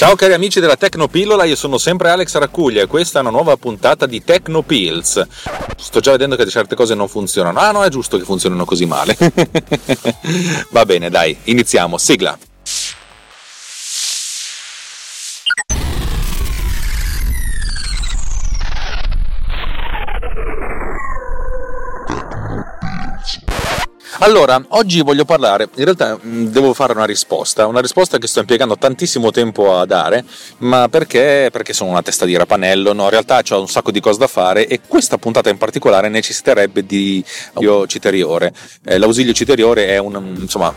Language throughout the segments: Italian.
Ciao cari amici della Tecnopillola, io sono sempre Alex Raccuglia e questa è una nuova puntata di Tecnopills. Sto già vedendo che certe cose non funzionano. Ah no, è giusto che funzionino così male. Va bene, dai, iniziamo. Sigla. Allora, oggi voglio parlare, in realtà mm, devo fare una risposta, una risposta che sto impiegando tantissimo tempo a dare, ma perché? Perché sono una testa di rapanello, no, in realtà ho un sacco di cose da fare e questa puntata in particolare necessiterebbe di ausilio citeriore. Eh, l'ausilio citeriore è un, insomma,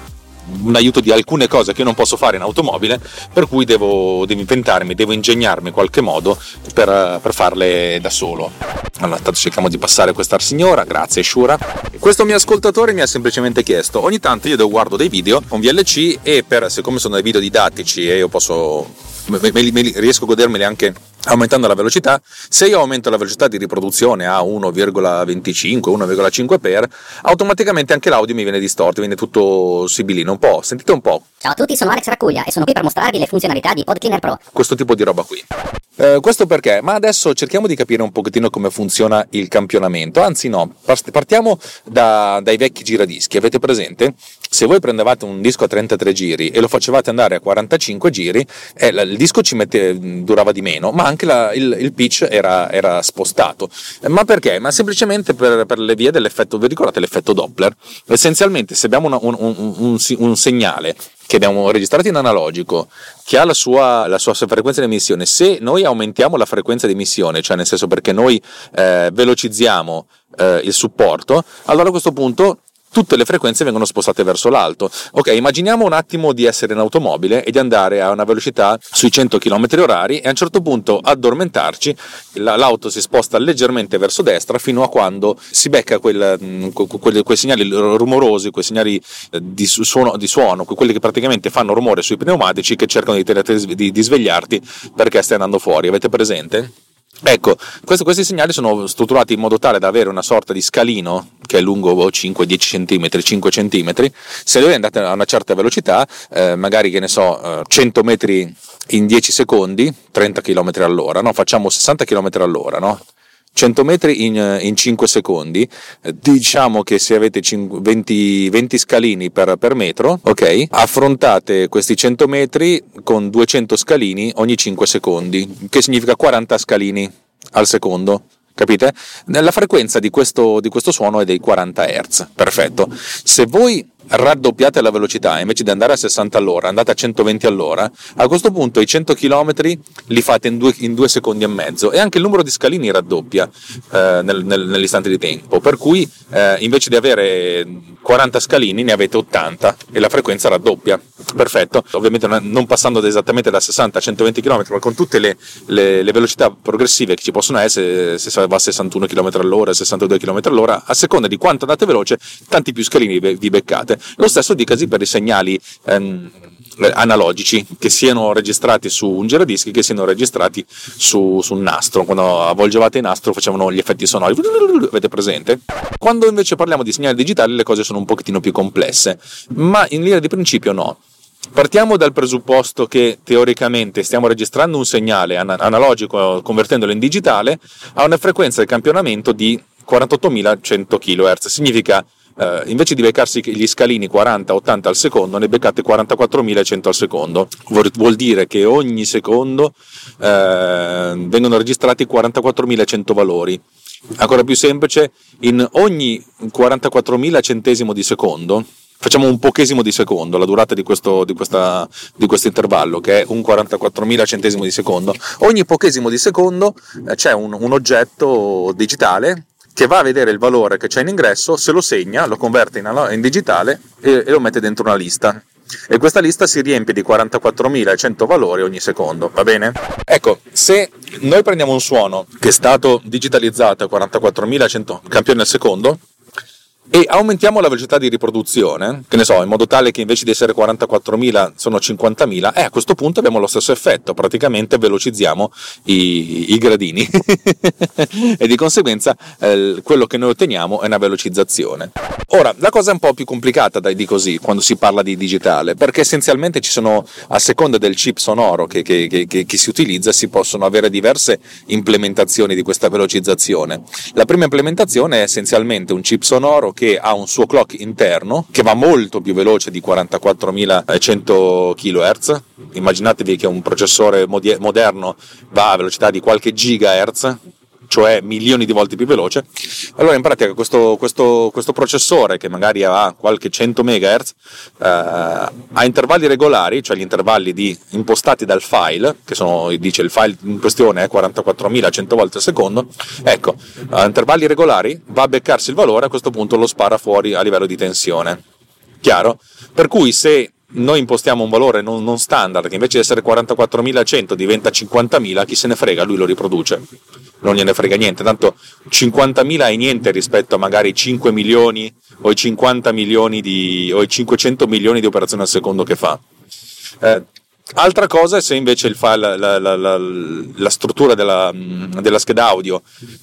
un aiuto di alcune cose che io non posso fare in automobile, per cui devo, devo inventarmi, devo ingegnarmi in qualche modo per, per, farle da solo. Allora, intanto cerchiamo di passare questa signora, grazie Shura. Questo mio ascoltatore mi ha semplicemente chiesto, ogni tanto io guardo dei video con VLC e per, siccome sono dei video didattici e io posso, me, me, me, riesco a godermeli anche aumentando la velocità, se io aumento la velocità di riproduzione a 1,25, 1,5 per, automaticamente anche l'audio mi viene distorto, viene tutto sibilino un po'. Sentite un po'. Ciao a tutti, sono Alex Raccuglia e sono qui per mostrarvi le funzionalità di PodCleaner Pro. Questo tipo di roba qui. Eh, questo perché? Ma adesso cerchiamo di capire un pochettino come funziona il campionamento. Anzi, no, partiamo da, dai vecchi giradischi. Avete presente? Se voi prendevate un disco a 33 giri e lo facevate andare a 45 giri, eh, il disco ci mette, durava di meno, ma anche la, il, il, pitch era, era spostato. Ma perché? Ma semplicemente per, per, le vie dell'effetto, vi ricordate l'effetto Doppler? Essenzialmente, se abbiamo una, un, un, un, un segnale che abbiamo registrato in analogico, che ha la sua, la sua, frequenza di emissione, se noi aumentiamo la frequenza di emissione, cioè nel senso perché noi eh, velocizziamo eh, il supporto, allora a questo punto tutte le frequenze vengono spostate verso l'alto. Ok, immaginiamo un attimo di essere in automobile e di andare a una velocità sui 100 km orari e a un certo punto addormentarci, l'auto si sposta leggermente verso destra fino a quando si becca quel, mm, quei, quei segnali rumorosi, quei segnali eh, di suono, di suono, quelli che praticamente fanno rumore sui pneumatici che cercano di, di, di svegliarti perché stai andando fuori. Avete presente? Ecco, questo, questi segnali sono strutturati in modo tale da avere una sorta di scalino che è lungo 5-10 cm, 5 cm. Se voi andate a una certa velocità, eh, magari che ne so, 100 eh, metri in 10 secondi, 30 km all'ora, no? facciamo 60 km all'ora, no? 100 metri in, in 5 secondi, diciamo che se avete 20, 20 scalini per, per, metro, ok, affrontate questi 100 metri con 200 scalini ogni 5 secondi, che significa 40 scalini al secondo. Capite? La frequenza di questo, di questo suono è dei 40 Hz. Perfetto. Se voi raddoppiate la velocità, invece di andare a 60 all'ora, andate a 120 all'ora, a questo punto i 100 km li fate in due, in due secondi e mezzo e anche il numero di scalini raddoppia eh, nel, nel, nell'istante di tempo, per cui eh, invece di avere 40 scalini ne avete 80 e la frequenza raddoppia. Perfetto, ovviamente non passando esattamente da 60 a 120 km, ma con tutte le, le, le velocità progressive che ci possono essere, se va a 61 km all'ora, 62 km all'ora, a seconda di quanto andate veloce, tanti più scalini vi beccate volte. Lo stesso dicasi per i segnali ehm, analogici che siano registrati su un giradischi che siano registrati su, su, un nastro quando avvolgevate il nastro facevano gli effetti sonori avete presente? quando invece parliamo di segnali digitali le cose sono un pochettino più complesse ma in linea di principio no Partiamo dal presupposto che teoricamente stiamo registrando un segnale analogico convertendolo in digitale a una frequenza di campionamento di 48.100 kHz. Significa eh, invece di beccarsi gli scalini 40-80 al secondo, ne beccate 44.100 al secondo. Vuol dire che ogni secondo eh, vengono registrati 44.100 valori. Ancora più semplice, in ogni 44.000 centesimo di secondo, facciamo un pochesimo di secondo, la durata di questo, di questa, di questo intervallo, che è un 44.000 centesimo di secondo, ogni pochesimo di secondo eh, c'è un, un oggetto digitale che va a vedere il valore che c'è in ingresso, se lo segna, lo converte in, in digitale e, e, lo mette dentro una lista. E questa lista si riempie di 44.100 valori ogni secondo, va bene? Ecco, se noi prendiamo un suono che è stato digitalizzato a 44.100 campioni al secondo, e aumentiamo la velocità di riproduzione, che ne so, in modo tale che invece di essere 44.000 sono 50.000, e a questo punto abbiamo lo stesso effetto, praticamente velocizziamo i, i gradini e di conseguenza eh, quello che noi otteniamo è una velocizzazione. Ora, la cosa è un po' più complicata dai di così quando si parla di digitale, perché essenzialmente ci sono, a seconda del chip sonoro che, che, che, che si utilizza, si possono avere diverse implementazioni di questa velocizzazione. La prima implementazione è essenzialmente un chip sonoro che che ha un suo clock interno che va molto più veloce di 44.100 kHz. Immaginatevi che un processore moderno va a velocità di qualche gigahertz, cioè milioni di volte più veloce. Allora in pratica questo, questo, questo processore che magari ha qualche 100 MHz eh, a intervalli regolari, cioè gli intervalli di, impostati dal file, che sono, dice il file in questione è 44.100 volte al secondo, ecco, a intervalli regolari va a beccarsi il valore, a questo punto lo spara fuori a livello di tensione. Chiaro? Per cui se noi impostiamo un valore non, non standard che invece di essere 44.100 diventa 50.000, chi se ne frega, lui lo riproduce. Non gliene frega niente, tanto 50.000 è niente rispetto a magari 5 milioni o i 50 milioni di, o i 500 milioni di operazioni al secondo che fa. Eh, altra cosa è se invece il file, la, la, la, la struttura della, della, scheda audio.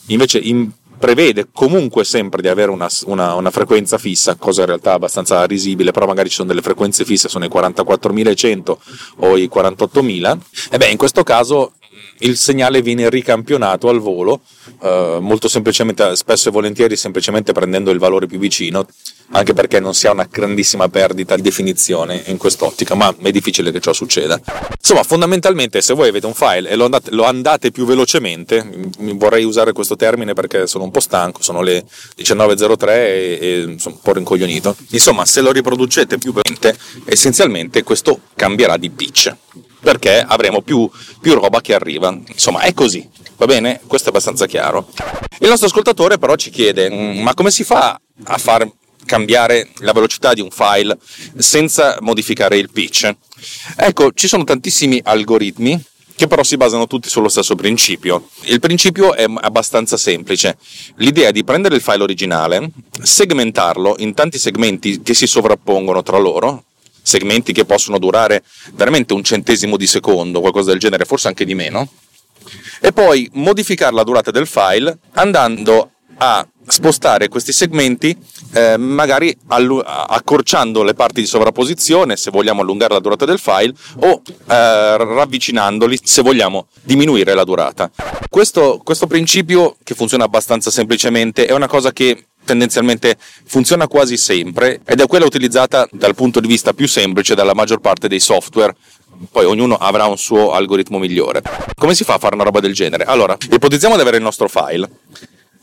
Invece in, prevede comunque sempre di avere una, una, una, frequenza fissa, cosa in realtà abbastanza risibile, però magari ci sono delle frequenze fisse, sono i 44.100 o i 48.000, e beh in questo caso il segnale viene ricampionato al volo, eh, molto semplicemente, spesso e volentieri semplicemente prendendo il valore più vicino, anche perché non si ha una grandissima perdita di definizione in quest'ottica, ma è difficile che ciò succeda. Insomma, fondamentalmente, se voi avete un file e lo andate, lo andate più velocemente, vorrei usare questo termine perché sono un po' stanco, sono le 19.03 e, e sono un po' rincoglionito. Insomma, se lo riproducete più velocemente, essenzialmente questo cambierà di pitch perché avremo più, più roba che arriva. Insomma, è così, va bene? Questo è abbastanza chiaro. Il nostro ascoltatore però ci chiede, mm, ma come si fa a far cambiare la velocità di un file senza modificare il pitch? Ecco, ci sono tantissimi algoritmi che però si basano tutti sullo stesso principio. Il principio è abbastanza semplice. L'idea è di prendere il file originale, segmentarlo in tanti segmenti che si sovrappongono tra loro, segmenti che possono durare veramente un centesimo di secondo, qualcosa del genere, forse anche di meno, e poi modificare la durata del file andando a spostare questi segmenti eh, magari allu- accorciando le parti di sovrapposizione se vogliamo allungare la durata del file o eh, ravvicinandoli se vogliamo diminuire la durata. Questo, questo principio che funziona abbastanza semplicemente è una cosa che tendenzialmente funziona quasi sempre ed è quella utilizzata dal punto di vista più semplice dalla maggior parte dei software poi ognuno avrà un suo algoritmo migliore. Come si fa a fare una roba del genere? Allora, ipotizziamo di avere il nostro file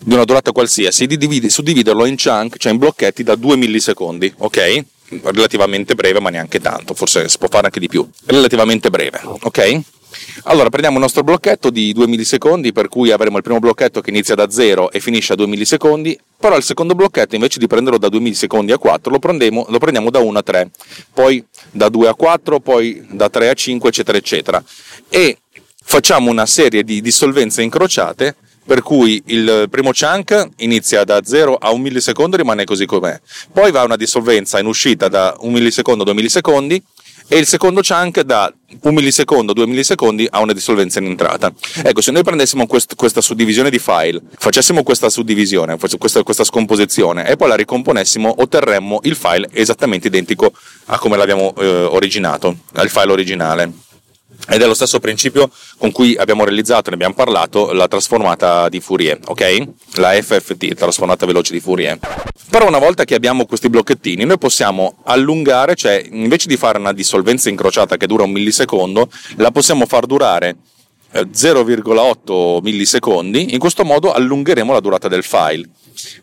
di una durata qualsiasi, di dividi, suddividerlo in chunk, cioè in blocchetti da 2 millisecondi, ok? Relativamente breve, ma neanche tanto, forse si può fare anche di più. Relativamente breve, ok? Allora prendiamo il nostro blocchetto di 2 millisecondi, per cui avremo il primo blocchetto che inizia da 0 e finisce a 2 millisecondi, però il secondo blocchetto invece di prenderlo da 2 millisecondi a 4 lo prendiamo, lo prendiamo da 1 a 3, poi da 2 a 4, poi da 3 a 5, eccetera, eccetera. E facciamo una serie di dissolvenze incrociate per cui il primo chunk inizia da 0 a 1 millisecondo e rimane così com'è. Poi va una dissolvenza in uscita da 1 millisecondo a 2 millisecondi e il secondo chunk da un millisecondo, due millisecondi a una dissolvenza in entrata. Ecco, se noi prendessimo quest- questa suddivisione di file, facessimo questa suddivisione, questa, questa scomposizione e poi la ricomponessimo, otterremmo il file esattamente identico a come l'abbiamo eh, originato, al file originale. Ed è lo stesso principio con cui abbiamo realizzato, ne abbiamo parlato, la trasformata di Fourier, ok? La FFT, trasformata veloce di Fourier. Però una volta che abbiamo questi blocchettini, noi possiamo allungare, cioè invece di fare una dissolvenza incrociata che dura un millisecondo, la possiamo far durare 0,8 eh, millisecondi, in questo modo allungheremo la durata del file.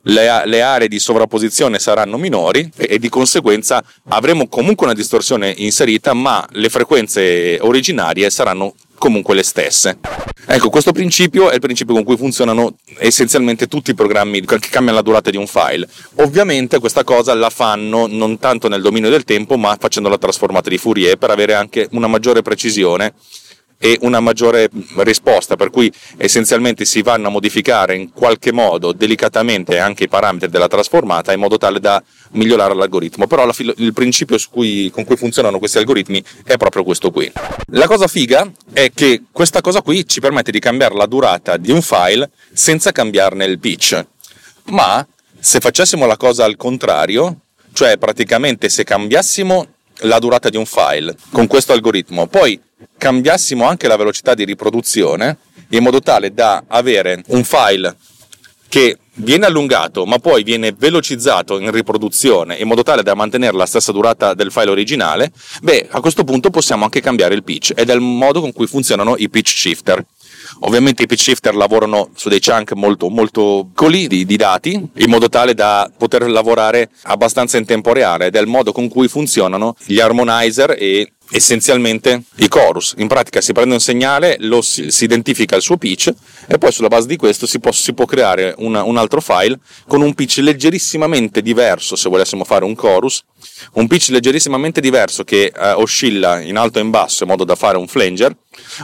Le, le, aree di sovrapposizione saranno minori e, e, di conseguenza avremo comunque una distorsione inserita, ma le frequenze originarie saranno comunque le stesse. Ecco, questo principio è il principio con cui funzionano essenzialmente tutti i programmi che cambiano la durata di un file. Ovviamente questa cosa la fanno non tanto nel dominio del tempo, ma facendo la trasformata di Fourier per avere anche una maggiore precisione e una maggiore risposta, per cui essenzialmente si vanno a modificare in qualche modo delicatamente anche i parametri della trasformata in modo tale da migliorare l'algoritmo. Però filo- il principio cui, con cui funzionano questi algoritmi è proprio questo qui. La cosa figa è che questa cosa qui ci permette di cambiare la durata di un file senza cambiarne il pitch. Ma se facessimo la cosa al contrario, cioè praticamente se cambiassimo la durata di un file con questo algoritmo, poi cambiassimo anche la velocità di riproduzione in modo tale da avere un file che viene allungato ma poi viene velocizzato in riproduzione in modo tale da mantenere la stessa durata del file originale, beh a questo punto possiamo anche cambiare il pitch ed è il modo con cui funzionano i pitch shifter. Ovviamente i pitch shifter lavorano su dei chunk molto, molto piccoli di, di, dati, in modo tale da poter lavorare abbastanza in tempo reale ed è il modo con cui funzionano gli harmonizer e essenzialmente i chorus. In pratica si prende un segnale, lo si, si identifica il suo pitch e poi sulla base di questo si può, si può creare una, un altro file con un pitch leggerissimamente diverso se volessimo fare un chorus, un pitch leggerissimamente diverso che eh, oscilla in alto e in basso in modo da fare un flanger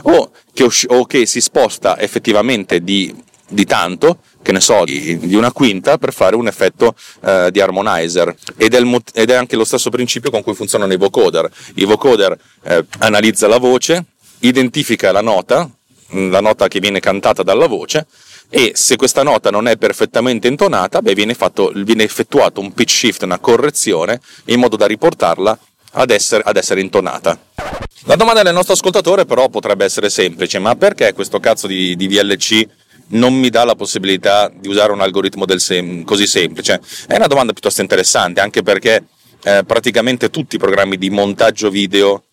o che, o che si sposta effettivamente di, di tanto che ne so, di, di, una quinta per fare un effetto eh, di harmonizer ed è, il, ed è, anche lo stesso principio con cui funzionano i vocoder. Il vocoder eh, analizza la voce, identifica la nota, mm, la nota che viene cantata dalla voce e se questa nota non è perfettamente intonata, beh, viene, fatto, viene effettuato un pitch shift, una correzione in modo da riportarla ad essere, ad essere intonata. La domanda del nostro ascoltatore però potrebbe essere semplice, ma perché questo cazzo di, di VLC non mi dà la possibilità di usare un algoritmo sem- così semplice? È una domanda piuttosto interessante, anche perché eh, praticamente tutti i programmi di montaggio video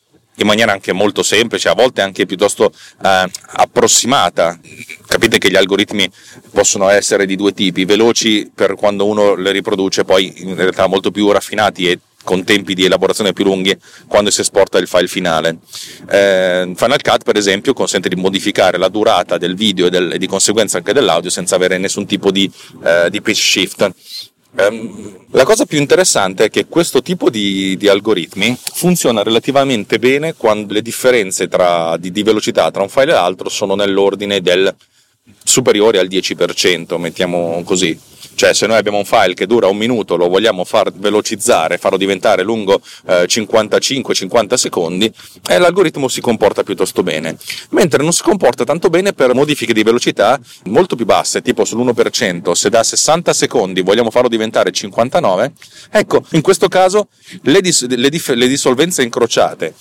in maniera anche molto semplice, a volte anche piuttosto eh, approssimata. Capite che gli algoritmi possono essere di due tipi, veloci per quando uno le riproduce, poi in realtà molto più raffinati e con tempi di elaborazione più lunghi quando si esporta il file finale. Eh, Final Cut, per esempio, consente di modificare la durata del video e, del, e di conseguenza anche dell'audio senza avere nessun tipo di, eh, di pitch shift. Um, la cosa più interessante è che questo tipo di, di, algoritmi funziona relativamente bene quando le differenze tra, di, di velocità tra un file e l'altro sono nell'ordine del superiore al 10%, mettiamo così. Cioè se noi abbiamo un file che dura un minuto, lo vogliamo far velocizzare, farlo diventare lungo eh, 55-50 secondi, eh, l'algoritmo si comporta piuttosto bene. Mentre non si comporta tanto bene per modifiche di velocità molto più basse, tipo sull'1%, se da 60 secondi vogliamo farlo diventare 59, ecco, in questo caso le, dis- le, dif- le dissolvenze incrociate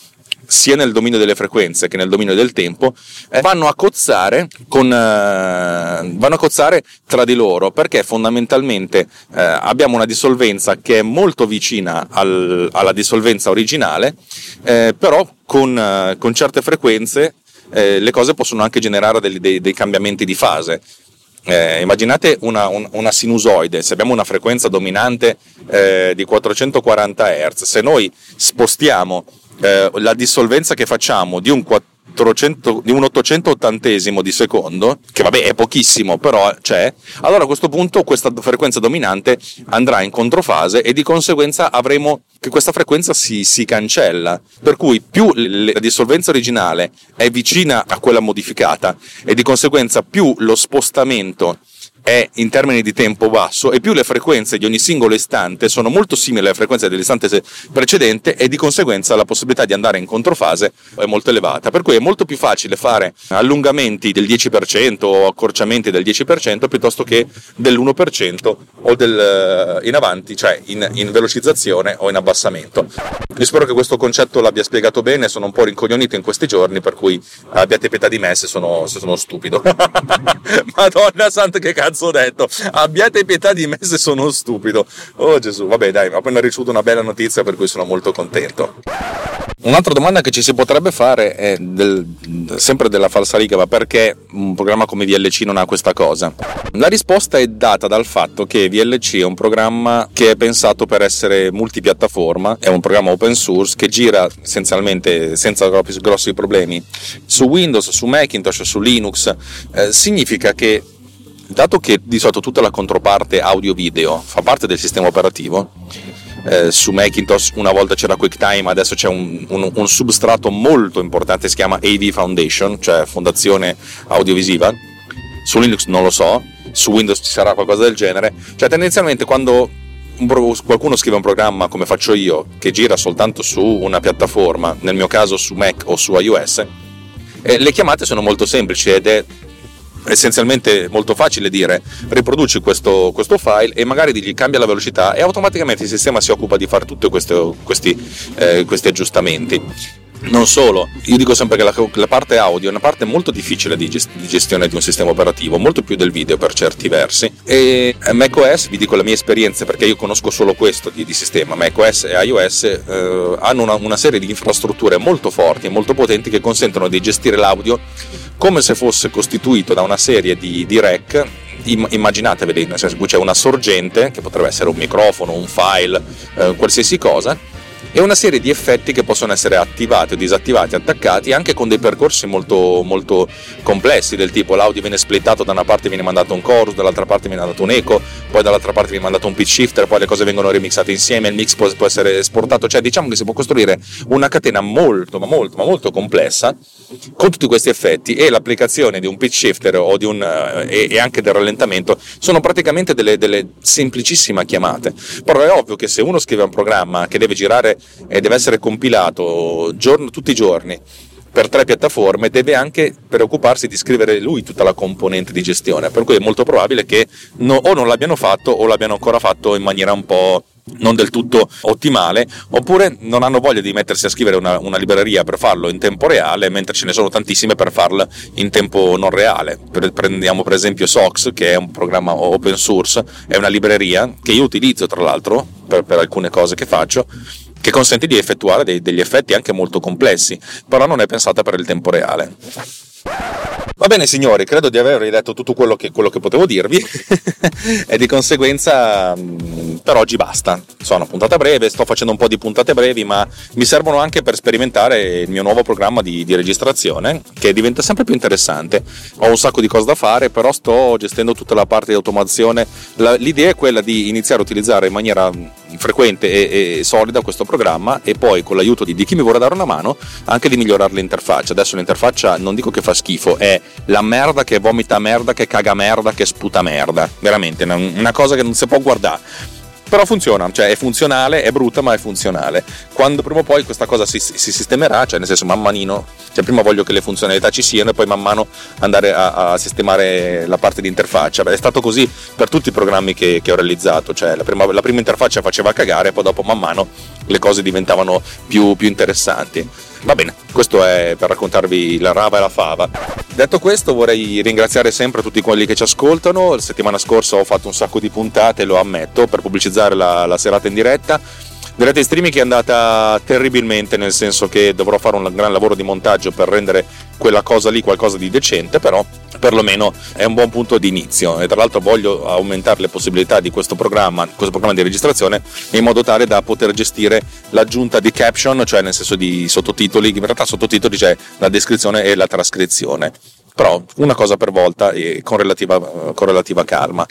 sia nel dominio delle frequenze che nel dominio del tempo, eh, vanno, a cozzare con, eh, vanno a cozzare tra di loro perché fondamentalmente eh, abbiamo una dissolvenza che è molto vicina al, alla dissolvenza originale, eh, però con, eh, con, certe frequenze eh, le cose possono anche generare dei, dei, dei cambiamenti di fase. Eh, immaginate una, un, una, sinusoide, se abbiamo una frequenza dominante eh, di 440 Hz, se noi spostiamo eh, la dissolvenza che facciamo di un 400, di un 880 di secondo, che vabbè è pochissimo, però c'è, allora a questo punto questa frequenza dominante andrà in controfase e di conseguenza avremo che questa frequenza si, si cancella. Per cui più la dissolvenza originale è vicina a quella modificata e di conseguenza più lo spostamento è in termini di tempo basso e più le frequenze di ogni singolo istante sono molto simili alle frequenze dell'istante precedente e di conseguenza la possibilità di andare in controfase è molto elevata. Per cui è molto più facile fare allungamenti del 10% o accorciamenti del 10% piuttosto che dell'1% o del, in avanti, cioè in, in velocizzazione o in abbassamento. Io spero che questo concetto l'abbia spiegato bene, sono un po' rincoglionito in questi giorni, per cui abbiate pietà di me se sono, se sono stupido. Madonna santa che cazzo! Ho detto? Abbiate pietà di me se sono stupido. Oh Gesù, vabbè dai, ho appena ricevuto una bella notizia per cui sono molto contento. Un'altra domanda che ci si potrebbe fare è del, sempre della falsariga, ma perché un programma come VLC non ha questa cosa? La risposta è data dal fatto che VLC è un programma che è pensato per essere multipiattaforma, è un programma open source che gira essenzialmente senza grossi problemi su Windows, su Macintosh, su Linux. Eh, significa che dato che di solito tutta la controparte audio-video fa parte del sistema operativo, eh, su Macintosh una volta c'era QuickTime, adesso c'è un, un, un substrato molto importante, si chiama AV Foundation, cioè Fondazione Audiovisiva. Su Linux non lo so, su Windows ci sarà qualcosa del genere. Cioè tendenzialmente quando qualcuno scrive un programma come faccio io, che gira soltanto su una piattaforma, nel mio caso su Mac o su iOS, eh, le chiamate sono molto semplici ed è essenzialmente molto facile dire riproduci questo, questo, file e magari gli cambia la velocità e automaticamente il sistema si occupa di fare tutti questi, eh, questi aggiustamenti. Non solo, io dico sempre che la, la, parte audio è una parte molto difficile di, gest- di, gestione di un sistema operativo, molto più del video per certi versi. E macOS, vi dico la mia esperienza perché io conosco solo questo di, di sistema, macOS e iOS eh, hanno una, una serie di infrastrutture molto forti e molto potenti che consentono di gestire l'audio come se fosse costituito da una serie di, di rack immaginatevi, nel senso che c'è una sorgente, che potrebbe essere un microfono, un file, eh, qualsiasi cosa, e una serie di effetti che possono essere attivati o disattivati, attaccati anche con dei percorsi molto, molto complessi del tipo l'audio viene splittato da una parte viene mandato un chorus, dall'altra parte viene mandato un eco, poi dall'altra parte viene mandato un pitch shifter, poi le cose vengono remixate insieme, il mix può, può essere esportato, cioè diciamo che si può costruire una catena molto ma molto ma molto complessa con tutti questi effetti e l'applicazione di un pitch shifter o di un, eh, e, anche del rallentamento sono praticamente delle, delle semplicissime chiamate. Però è ovvio che se uno scrive un programma che deve girare e deve essere compilato giorno, tutti i giorni per tre piattaforme deve anche preoccuparsi di scrivere lui tutta la componente di gestione, per cui è molto probabile che no, o non l'abbiano fatto o l'abbiano ancora fatto in maniera un po' non del tutto ottimale, oppure non hanno voglia di mettersi a scrivere una, una, libreria per farlo in tempo reale, mentre ce ne sono tantissime per farlo in tempo non reale. Prendiamo per esempio SOX, che è un programma open source, è una libreria che io utilizzo tra l'altro per, per alcune cose che faccio che consente di effettuare dei, degli effetti anche molto complessi, però non è pensata per il tempo reale. Va bene signori, credo di avervi detto tutto quello che, quello che potevo dirvi e di conseguenza mm, per oggi basta. Sono puntata breve, sto facendo un po' di puntate brevi ma mi servono anche per sperimentare il mio nuovo programma di, di registrazione che diventa sempre più interessante. Ho un sacco di cose da fare però sto gestendo tutta la parte di automazione. La, l'idea è quella di iniziare a utilizzare in maniera frequente e, e, solida questo programma e poi con l'aiuto di, di, chi mi vorrà dare una mano anche di migliorare l'interfaccia. Adesso l'interfaccia non dico che fa schifo, è la merda che vomita merda, che caga merda, che sputa merda. Veramente, una cosa che non si può guardare però funziona, cioè è funzionale, è brutta ma è funzionale. Quando prima o poi questa cosa si, si sistemerà, cioè nel senso man manino, cioè prima voglio che le funzionalità ci siano e poi man mano andare a, a sistemare la parte di interfaccia. Beh, è stato così per tutti i programmi che, che ho realizzato, cioè la prima, la prima interfaccia faceva cagare e poi dopo man mano le cose diventavano più, più interessanti. Va bene, questo è per raccontarvi la rava e la fava. Detto questo vorrei ringraziare sempre tutti quelli che ci ascoltano, la settimana scorsa ho fatto un sacco di puntate, lo ammetto, per pubblicizzare la, la serata in diretta diretta in streaming è andata terribilmente, nel senso che dovrò fare un gran lavoro di montaggio per rendere quella cosa lì qualcosa di decente, però perlomeno è un buon punto di inizio. E tra l'altro voglio aumentare le possibilità di questo programma, questo programma di registrazione in modo tale da poter gestire l'aggiunta di caption, cioè nel senso di sottotitoli, in realtà sottotitoli c'è la descrizione e la trascrizione, però una cosa per volta e con relativa, con relativa calma.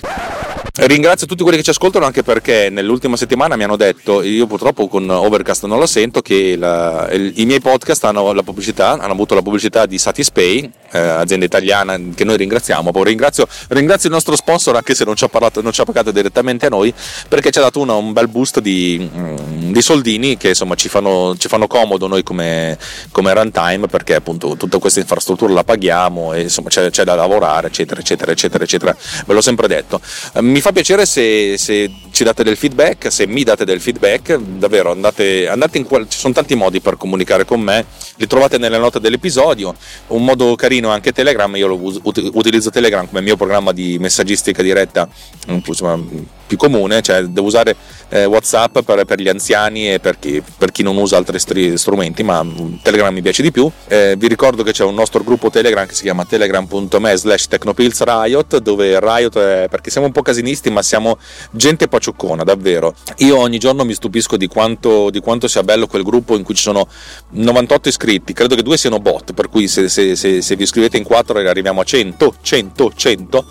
Ringrazio tutti quelli che ci ascoltano anche perché nell'ultima settimana mi hanno detto, io purtroppo con Overcast non lo sento, che la, il, i miei podcast hanno la hanno avuto la pubblicità di Satispay, eh, azienda italiana che noi ringraziamo. Poi ringrazio, ringrazio, il nostro sponsor anche se non ci ha, parlato, non ci ha pagato direttamente a noi perché ci ha dato una, un bel boost di, mm, di soldini che insomma ci fanno, ci fanno comodo noi come, come, runtime perché appunto tutta questa infrastruttura la paghiamo insomma c'è, c'è da lavorare eccetera eccetera eccetera eccetera. Ve l'ho sempre detto. Mi fa piacere se, se, ci date del feedback, se mi date del feedback, davvero andate, andate in qual- ci sono tanti modi per comunicare con me, li trovate nelle note dell'episodio, un modo carino è anche Telegram, io lo us- utilizzo Telegram come mio programma di messaggistica diretta, insomma, più comune, cioè devo usare eh, WhatsApp per, per, gli anziani e per chi, per chi, non usa altri str- strumenti, ma mm, Telegram mi piace di più. Eh, vi ricordo che c'è un nostro gruppo Telegram che si chiama telegram.me slash technopillsriot, dove Riot è perché siamo un po' casinisti, ma siamo gente pacioccona, davvero. Io ogni giorno mi stupisco di quanto, di quanto sia bello quel gruppo in cui ci sono 98 iscritti, credo che due siano bot, per cui se, se, se, se vi iscrivete in quattro arriviamo a 100, 100, 100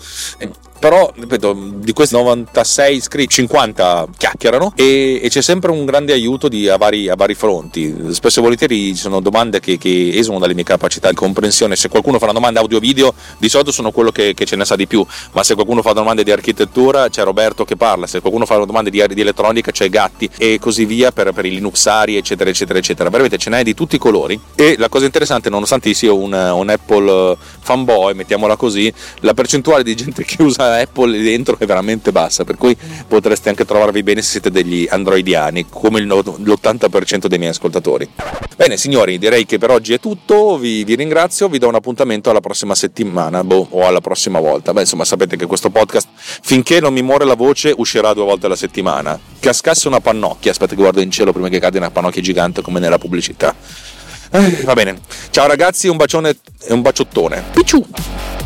però ripeto di questi 96 iscritti 50 chiacchierano e, e c'è sempre un grande aiuto di, a, vari, a, vari, fronti. Spesso e volentieri ci sono domande che, che, esulano dalle mie capacità di comprensione. Se qualcuno fa una domanda audio video di solito sono quello che, che, ce ne sa di più. Ma se qualcuno fa domande di architettura c'è Roberto che parla. Se qualcuno fa domande di, di elettronica c'è Gatti e così via per, per i Linuxari eccetera eccetera eccetera. Veramente ce n'è di tutti i colori e la cosa interessante nonostante sia un, un Apple fanboy mettiamola così la percentuale di gente che usa Apple dentro è veramente bassa per cui potreste anche trovarvi bene se siete degli androidiani come l'80% dei miei ascoltatori. Bene signori direi che per oggi è tutto vi, vi ringrazio vi do un appuntamento alla prossima settimana boh, o alla prossima volta. Beh, insomma sapete che questo podcast finché non mi muore la voce uscirà due volte alla settimana. Cascasse una pannocchia aspetta che guardo in cielo prima che cade una pannocchia gigante come nella pubblicità. Eh, va bene. Ciao ragazzi un bacione e un baciottone. Picciu!